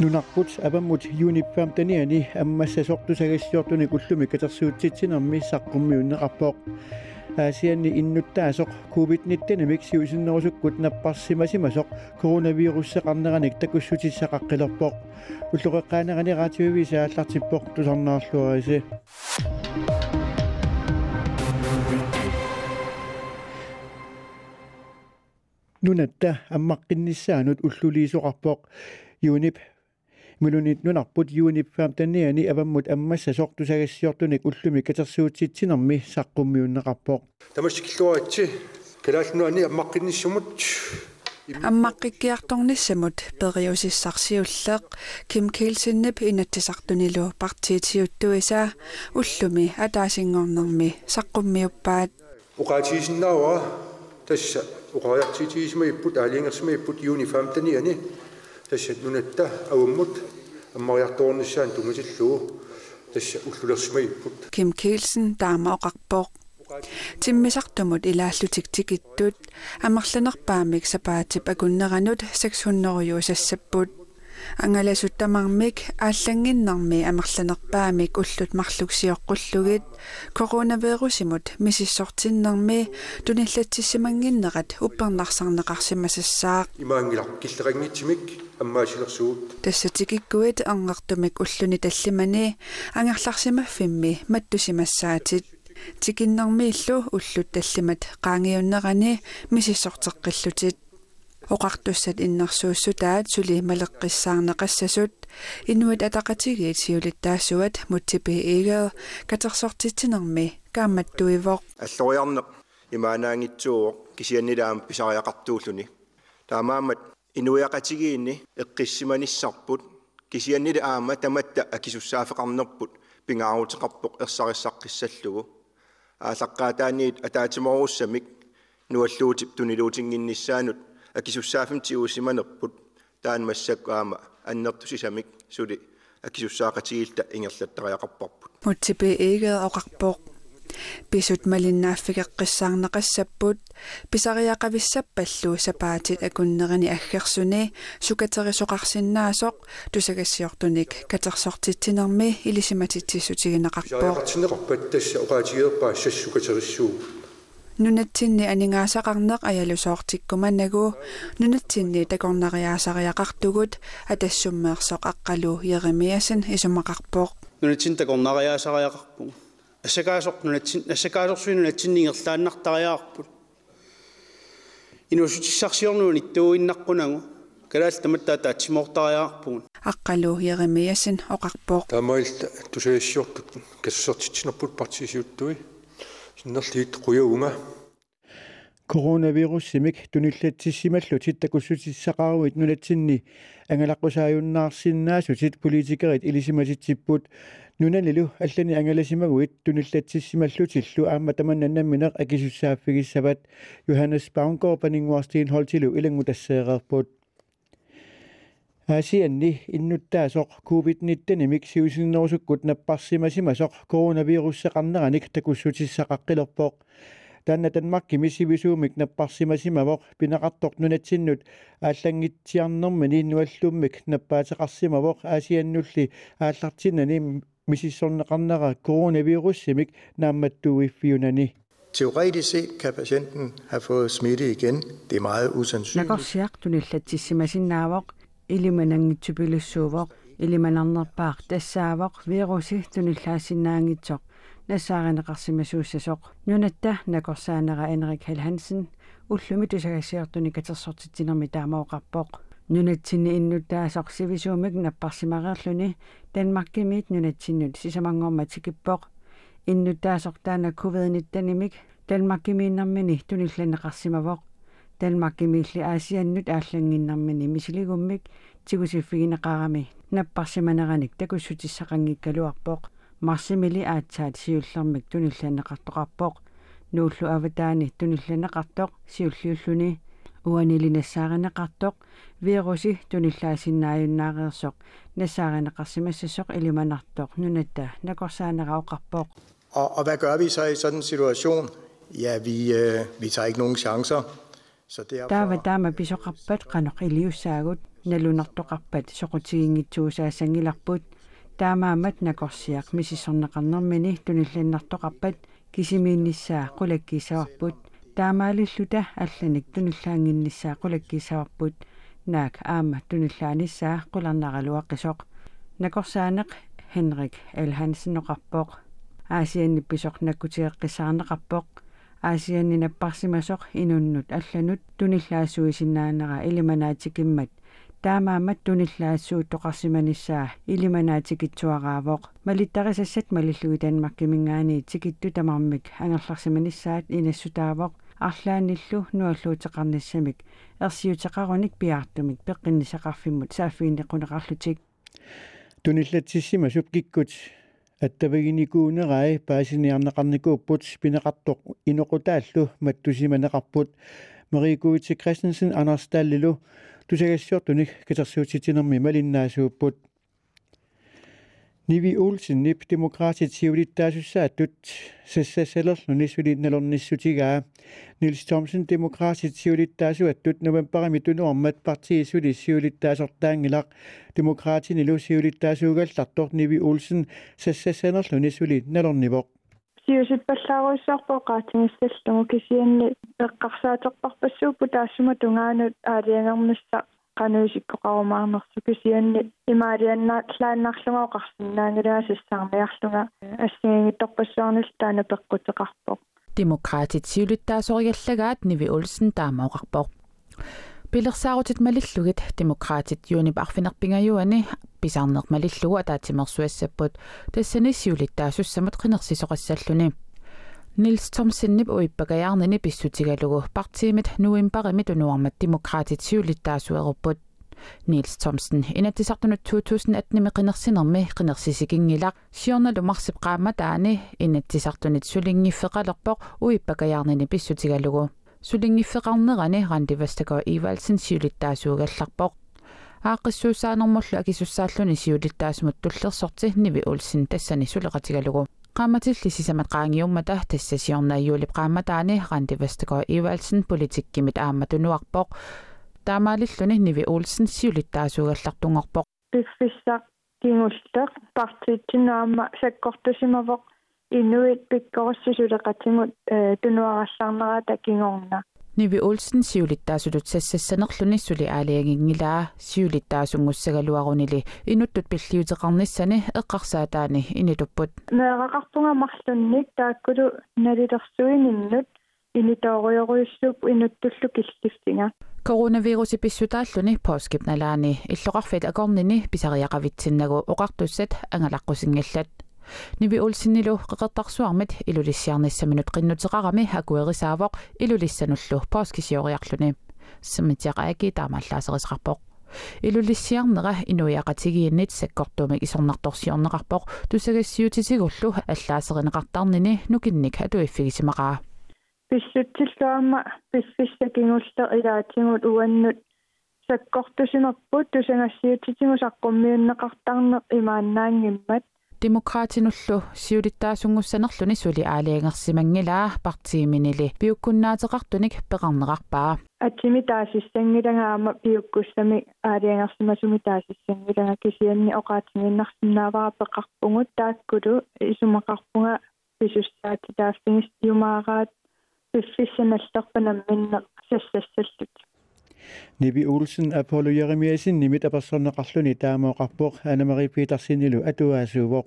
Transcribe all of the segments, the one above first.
нунарпут апаммут юниппаам таниани аммассасортусагассиортуни куллуми катерсуутситсинерми саққуммиуннеқарпооқ аасианни иннуттаасоқ ковид-19 сиусиннерусуккут наппарсимасимасоқ коронавируссеқарнераник такуссутиссақаққилерпооқ уллуқеққаанерани раатививиса ааллартиппоқ тусарнаарлуариси нунатта аммаққиннissaанут уллулиисоқарпооқ юнип мулунит нунарпут юниппаам танниани аваммут аммассасортусагассиортуник уллуми катерсуутситсинерми саққуммиуннеқарпоқ тамассикиллуаатси калаалнуани аммаққинниссумут аммаққиккиарторниссамут периусиссарсиуллеқ ким килсиннап инатсисартунилу партиитиуттуиса уллуми атаасингорнерми саққуммиуппаат уқаатиисиннаава тасса уқариартиитиисма иппут аалингерсма иппут юнифам таниани тасса нунатта авуммут аммариарторнissaан тунгасиллуу тасса уллулерсима иппут ким килсен таамаоқарпооқ тиммисартумут илааллутиктикиттут амерланерпаамик сапаатип акуннеранут 600 юусассаппут ангаласуттамармик ааллангиннарми амерланерпаамик уллут марлуксиоққуллугит коронавирусимут мисиссортиннэрми туниллатсиссимангиннерат уппернарсарнеқарсимасассаақ имаангилар киллерангитсимик аммаасилерсуут. Тассатикиккуит ангартумик уллуни таллимани ангерларсимаффимми маттусимассаатит. Тикиннэрмииллу уллут таллимат qaangiunnerani мисиссортеққиллутит оқартуссат иннэрсууссутаат сули малеққиссаарнеқассасут инуит атақатигиит сиулиттаассуат мутсипи иигаа катерсортитсинерми кааматтуивоқ. Аллориарнеқ имаанаангитсуо кисианнилаам писариақартууллуни таамаамат инуяқатигиинни эққиссиманиссарпут кисианнила аама таматта акисуссаафеқарнерпут пингаарутеқарпоқ ерсариссаққиссаллугу аалаққаатааниит атаатиморуссамик нуаллуутип тунилуутингиннissaанут акисуссаафим тиусиманерпут таан массаккаама аннертусисамик сули акисуссаақатигилта ингерлаттариақарпарпут мутсипи иигаа оқарпооқ писут малиннааффигеққиссаарнеқассаппут писариақависсаппаллу сапаатит акуннерини аггерсуни сукатерисоқарсиннаасоқ тусагассиортуник катерсортитсинерми илисиматитсиссутигинеқарпоо тариақатинеқарпат тасса оqaатигерпаа сассукатериссуу нунатсинни анингаасақарнеқ аялусоортиккуманагу нунатсинни такорнариаасариақартугут атассуммеерсоқ аққалу еремиасен исумақарпооқ нунатсин такорнариаасариақарпуг ассакаасоқ нунатсин ассакаасорсуи нунатсиннингерлааннартариаарпут инусутиссарсиорнуун иттууиннаққунагу калаал таматтаа таатсимоортариаарпугун аққалу еремиасен оқарпооқ таамаилта тусагассиортут кассертитсинерпут партисиуттуи синнерлиит қуяунга коронавируссимик туниллатсиссималлутит такуссутиссақаруит нунатсинни ангалаққусааюннаарсиннаасутит политикерит илисиматитсиппут нуналилу аллани ангаласимагуит туниллатсиссималлутиллу аама таманнаннамминеқ акисуссааффигиссават Johannes Baumgård панингуарстиин холтилу илангу тассеэқарпут аасианни иннуттаасоқ covid-19 сиусиннерусуккут наппарсимасимасоқ коронавируссеқарнераник такуссутиссақаққилерпоқ таанна танмарки мисивисуумик наппарсимасимавоқ пинеқартоқ нунатсиннут ааллангитсиарнэрмани нуаллуммик наппаатеқарсимавоқ аасианнулли ааллартиннани мисиссорнеқарнера коронавируссимик наамматтууиффиунани Teoretisk set kan patienten have fået smitte igen. Det er meget usandsynligt. Nakosiaq tunillatissимасиннаавоқ илиманангитсупилуссуувоқ илиманарнерпаақ тассаавоқ вируси туниллаассиннаангитсоқ нассааринеқарсимасууссасоқ нунатта накорсаанера Энрик Хелхансен уллуми тусагассиартуни катерсортитсинерми таамаоқарпоқ нунатсинни иннуттаасоқ сивисуумик наппарсимареерлүни данмаркимиит нунатсиннут сисамангорматикиппоқ иннуттаасоқ таана covid-19-нимик данмаркимииннэрмини тунилланеқарсимавоқ данмаркимиилли аасианнут ааллангиннэрмини мисилигуммик тигусиффигинеқарами наппарсиманераник такуссутиссақангиккалуарпоқ марсимили аатсаат сиуллермик тунилланеқартоқарпоқ нууллу аватаани тунилланеқартоқ сиуллиуллуни уанилинассааринеқартоқ вируси туниллаасиннааюннаареерсоқ нассааринеқарсимассасоқ илиманартоқ нунатта накорсаанераоқарпоқ Og, og hvad gør vi så i sådan en situation? ja, vi, øh, vi tager ikke nogen chancer. Så derfor... таава таама писоқарпат қаноқ илиуссаагут налунартоқарпат соқутигингитсуусаассангиларпут таамаамат накорсиақ мисисорнеқарнэрмини тунилланнартоқарпат кисимиинниссаа қулаккисаварпут таамаалиллута алланик туниллаангинниссаа қулаккисаварпут наак аама туниллааниссаа қуларнаралуаққисоқ накорсаанеқ Henrik L Hansen noqarpoq аасианнипписоқ наккутиэққисаарнеқарпоқ аасианнинаппарсимасоқ инуннут алланут туниллаассуисиннаанера илиманаатикиммат таамаамат туниллаассуут тоқарсиманиссаа илиманаатикитсуараавоқ малиттарисассат малиллуги танмаркимингаани тикитту тамармик ангерларсиманиссаат инассутаавоқ арлааниллу нуаллуутеқарниссамик ерсиутеқаруник пиаартумик пеққиннисақарфиммут сааффиинеқунеқарлутик туниллатсиссима супкиккут аттавагиникуунерай паасиниарнеқарникууппут пинеқартоқ иноқутааллу маттусиманеқарпут мерикуити кристенсен анерс тааллилу тусагассуортуник катерсуутитинерми малиннаасууппут Nivi Olsen, nip demokrati teorit, der synes at dødt, sæsse sellers, når nisvilit, når nisutiga. Nils Thomsen, demokrati teorit, der synes at dødt, når man bare mit om, at partiet synes, at teorit, der synes, der engelak. Demokrati nilo teorit, der synes, at starter Nivi Olsen, sæsse sellers, når nisvilit, når nivok. Siusit pallaaruissaarpo qaatimissallugu kisianni eqqarsaatoqparpassuupu taassumatungaanut aaliangermissa qanuysikkoqarumаарnersu kisianni имаалианнааллааннарлугаа qarsinnaanгалаасиссаармиарлунга ассигингитторпассуарнил таана пеққутеқарпоқ демократит сиулиттаасориаллагаат ниви улсен таамаоқарпоқ пилерсаарутит малиллугит демократит юнип арфинерпингаюани писаарнеқ малиллугу атаатимерсуассаппут тассани сиулиттаасуссамат қинерсисоқассаллуни Nils Thomsenniп уиппагаяарнини писсутигалугу партиимит нуимпаримит унуармат демократит сиулиттаасуеруппут Nils Thomsen инатисартунут 2018 qinерсинерми qinерсисикингилақ сиорналу марсип qaama таани инатсисартунит сулингиффеқалерпоқ уиппагаяарнини писсутигалугу сулингиффеқарнерани рандивастако ивалсен сиулиттаасуугалларпоқ ааққиссуусаанермуллу акисуссааллуни сиулиттаасмут туллерсорти ниви улсин тассани сулеқатигалугу qaamatillisissamat qaangiummata tassasiornaayuulip qaamataani randivastako ivalsen politikkimit aammatunuarpoq таамаалиллуни ниви уулсен сиулиттаасуугаллартунгорпоқ пиффиссақ кингуллеқ партиитсинаама саккортусимавоқ инуит пиккориссисулеқатингут тунуараллаарнерата кингорна Nivi Olsen siulittaasulut sassassanerluni suli aaliangiнгилаа siulittaasuнгуссагалуарунили инуттут пиллиутеқарниссани эққарсаатаани инитуппут неэрақартунга марлунник тааккулу налилерсуининнут инитоориориуссууп инуттуллу киллифтинга коронавируси писсутааллуни пооскипналаани иллоқарфит акорнини писариақавитсиннагу оқартуссат ангалаққусингаллат Nivi ulsinnilu qeqertarsuarmit ilulissarnissaminut qinnutеqarami akuerissaavoq ilulисsanullu pooskisioriarluni simmitiaqaaki taamaallaaseriqarpoq илулиссиарнера инуяqatigiinnit sakkortumik isornartorsiorneqarpoq tusagassiutitigullu аллаасеринеqartarnini nukинник атуиффигисимақаа писсутсиллуама писсиссакингулле илаатингут уаннут. Саккортусимаппут тусангассиутитигу саққуммиуннеқартарнеқ имааннаангиммат демократинуллу сиулиттаасунгуссанерлүни сули аалиангерсимангилаа партииминили. Пиуккуннаатеқартуник пеқарнеқарпаа атими таасиссангилангаама пиуккуссами аалиангерсимасуми таасиссангиланга кисианни оqaатингиннарсинаавара пеқарпугут тааккулу исумақарпунга писуссаати тааффингис юмаараат писсисsaналлерпанамминне сассассаллут. Nivi Olsen Apollo Jeremiasin nimit apersorneqarluni taamooqarpoq Anna-Marie Petersinilu atuaasuuvoq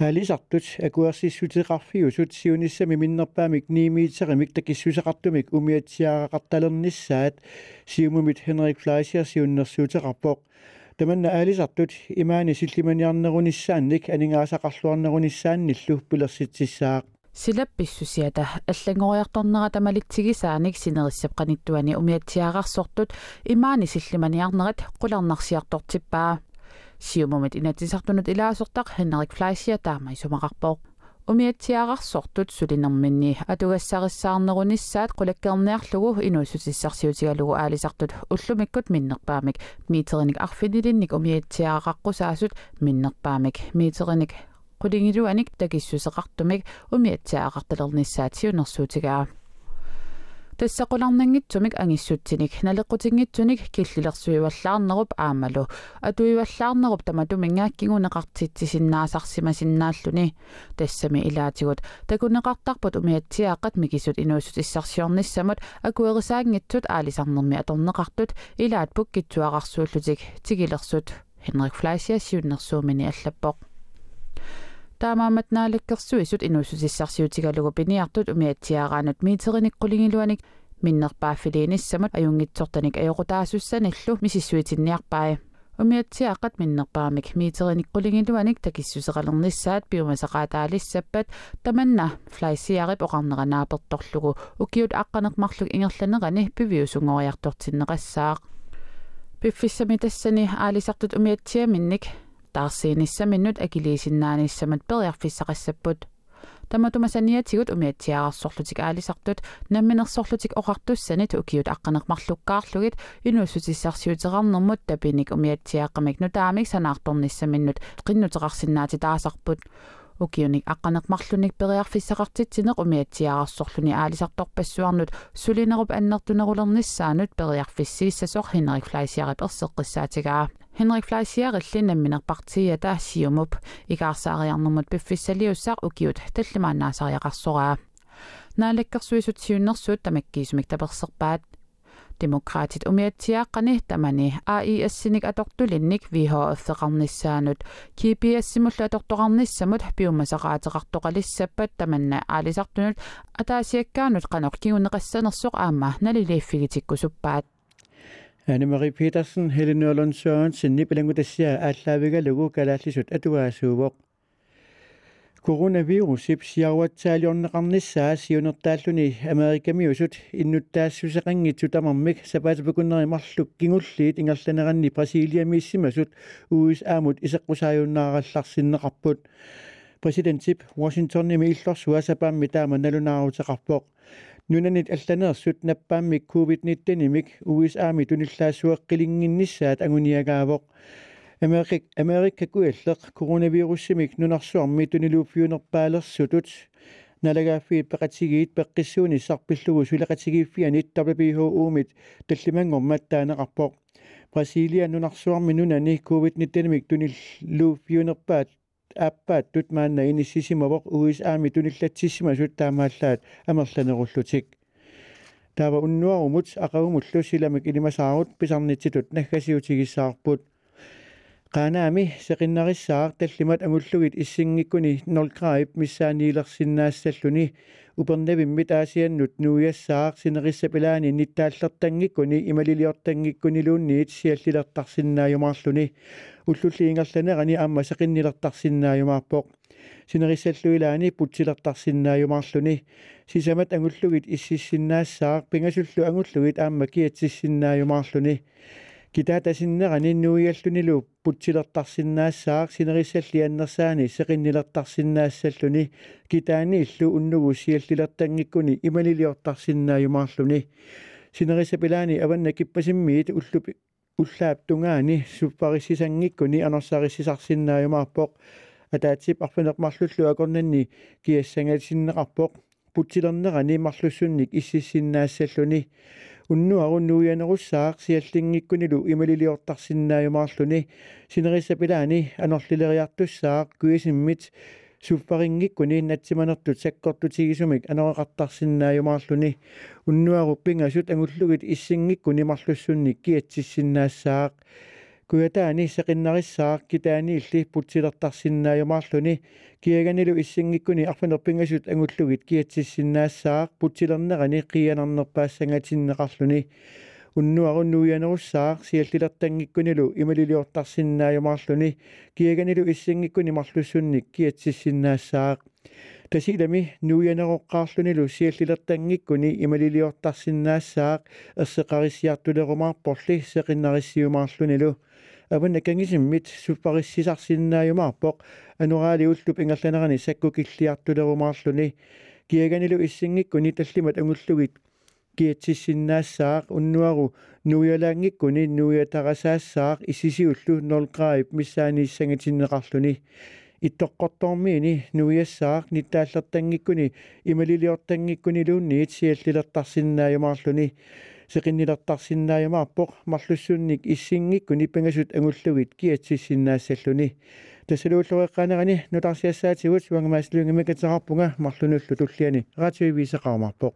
Alisartut akuersissutiqarfiusut siunissami minnerpaamik niimiitseqimik takissuseqartumik umiatsiaaqartalernissaat siumumit Henrik Fleischer siunnersuuteqarpoq tamanna aalisartut imaani sillimaniarnerunissaannik aningaasaqarluarnerunissaannillu pilersitsisaaq силапписсусиата аллагориарторнера тамалитсигисааник синериссап каниттуани умиатсиаарарсортут имаани силлиманиарнерат qulарнарсиартортиппаа сиумумит инатсисартунут илаасортақ хенрик флайсиа таамай сумақарпоо умиатсиаарарсортут сулинерминни атугассариссаарнерунissaат qulakkerniarlugu inuussutissarsiutigalugu аалисартут уллумиккут миннерпаамик миитериник арфинилинник умиатсиаараққусаасут миннерпаамик миитериник qulingilluanik takissuseqartumik umiatsaaqartalernissaat siunersuutigaa тассақуларнангитсумик ангиссутсиник налеққутингитсуник киллилерсуиваллаарнеруп аамалу. Атуиваллаарнеруп таматумингааккигунеқартитсисиннаасарсимасиннааллуни тассами илаатигут. Такунеқартарпут умиатсиааққат микисут инуусут иссарсиорниссамут акуерисаагингитсут аалисарнерми аторнеқартут илаат пуккитсуақарсууллутик тигилерсут. Henrik Fleischer сиуннерсуумини аллаппоқ таамаамат наалаккерсуисут инуусусиссарсиутигалугу пиниартут умиатсиаараанут миитериниккулингилуаник миннерпааффилииниссамут аюнгитсортаник аёқутаасуссаналлу мисиссуитинниарпаа умиатсиақат миннерпаамик миитериниккулингилуаник такиссусеқалерниссаат пиумасақаатаалиссаппат таманна. Флайсиарип оқарнеранааперторлугу укиут аққанеқмарлуг ингерланерани. Пивиусунгориартортиннеқассаақ пиффиссами тассани аалисартут умиатсиаминник таарсииниссаминнут акилиисиннааниссамат периарфиссақассаппут таматумасаниатигут умиатсиаарсорлутик аалисартут намминерсорлутик оқартуссанит укиут аққанеқмарлуккаарлугит инуссутиссарсиутерарнэрмут тапиник умиатсиааққамик нутаамик санаарторниссаминнут қиннутерарсинаати таасарпут укиуник аққанеқмарлуник периарфиссақартитсинеқ умиатсиаарсорлуни аалисарторпассуарнут сулинеруп аннертунерулерниссаанут периарфиссииссасор хинерик флайсиарип ерсеққиссаатигаа Henrik Fleisierit linnammineq partia taassiumup ikaarsaariarnermut piffissaliussaq ukiut tallimaannaasariaqarsoraa naalakkersuisutsiunnersuut tamakkiisumik taperserpaat demokraatit umiatsiaaqqani tamani at sinik atortulinnik VHF-eqarnissaanut KPS-simulla atortoqarnissamut piumasaqaateqartoqalissappat tamanna aalisartunut ataasiakkaanut qanorkiuneqassanersoq aamma naliliiffigitikkusuppaat Anne-Marie Petersen, Helle Nørlund Sørensen, Nibelangudasia, Atlaviga, Lugu, Galatlisut, Atuasuvok. Coronavirus, Ipsiawatsaljonneqarnissaa, Siunertaalluni, Amerikamiusut, Innuttaassuseqanngitsut amarmik, Sapaatapakunerimarluk, Kingulliit, Ingerlaneranni, Brasiliamiissimasut, USAmut, Iseqqusaajunnaagallarsinneqarput. Præsident Tip, Washington, Emil Lorsua, Sabam, Midam, Nalunaru, Terrapok. нунанит алланеерсут наппааммик covid-19 имик USA-ми туниллаассуэққилингиннissaат агуниагаавоқ Америк Америка куиллеқ коронавируссимик нунарсуарми тунилууффиунерпаалерсутут налагааффиит пеқатигиит пеққиссууни сарпиллугу сулеқатигииффианит WHO умит таллимангормат таанеқарпоқ Брасилия нунарсуарми нунани covid-19 имик туниллууффиунерпаат ааппаат тут маанна иниссисимавоқ USA-ми туниллатсиссимасут таамааллаат амерланеруллутик таава уннуарумут ақагумуллу силамик илимасаарут писарнитситут наггасиутигиссаарпут qanaami seqinnarissaaq tallimat angulluгит иссингиккуни 0 граип миссааниилерсиннаассаллуни упернавиммит аасианнут нуяссаақ синериссапилаани ниттааллертангиккуни ималилиортангиккунилуунниит сиаллилертарсиннааюмаарлуни уллуллиингерланерани аама сеқиннилертарсиннааюмаарпоқ синериссаллуилаани путсилертарсиннааюмаарлуни сисамат ангуллугит иссиссиннаассаақ пингасуллу ангуллугит аама киатсиссиннааюмаарлуни китаатасиннерани нуиаллунилу путсилертарсиннаассаақ синерисаллианнерсаани сеқиннилертарсиннаассаллуни китаани иллу уннугу сиаллилертангиккуни ималилиортарсиннааюмаарлуни синерисапилаани аванна киппасиммиит уллупи уллаап тунгаани суппариссисангиккуни анерсариссисарсиннааюмаарпоқ атаатсип арфанеқмарлуллу акорнанни киассангалсиннеқарпоқ путсилернерани марлуссунник иссиссиннаассаллуни уннуаруннуианерусsaaq сиаллингиккунилу ималилиортарсиннааюмаарлуни синериссапилаани анерлилериартуссаақ куисиммит суппарингиккуни натсиманертут саккортутигисумик анереқартарсиннааюмаарлуни уннуаруппингасут агуллугит иссингиккуни марлуссунник киатсиссиннаассаақ куятаани сеқиннарissаақ китаани илли путсилертарсиннааюмаарлуни киаганилу иссингиккуни арфанерпингасут агуллугит киатсиссиннаассаақ путсилернерани қианарнерпаассангатиннеқарлуни уннуаруннуианерусsaaq сиаллилертангиккунилу ималилиортарсиннааюмаарлуни киаганилу иссингиккуни марлуссунник киатсиссиннаассаақ тасилами нуианероққаарлунилу сиаллилертангиккуни ималилиортарсиннаассаақ ерсеқариссиартулерумаарпорли сеқиннариссиумаарлунилу аванна кангисиммит суппариссисарсиннааюмаарпоқ анураалиуллуп ингерланерани саккукиллиартулерумаарлуни киаганилу иссингиккуни таллимат ангуллугит киатсиссиннаассаақ уннуару нуиалаангиккуни нуиатарасаассаақ исисиуллу 0 граип миссаанииссангатиннеқарлуни иттоққортормиини нуиассаақ ниттааллертангиккуни ималилиортангиккуни луунни итсиаллилертарсиннааюмаарлуни сеқиннилертарсиннааюмаарпоқ марлуссунник иссингиккуни пангасут агуллугит киатсиссиннаассаллуни тассалууллуэққанерани нутарсиассаатигут суангамааслунгимакатерарпунга марлунуллу туллиани ратиуивисақармарпоқ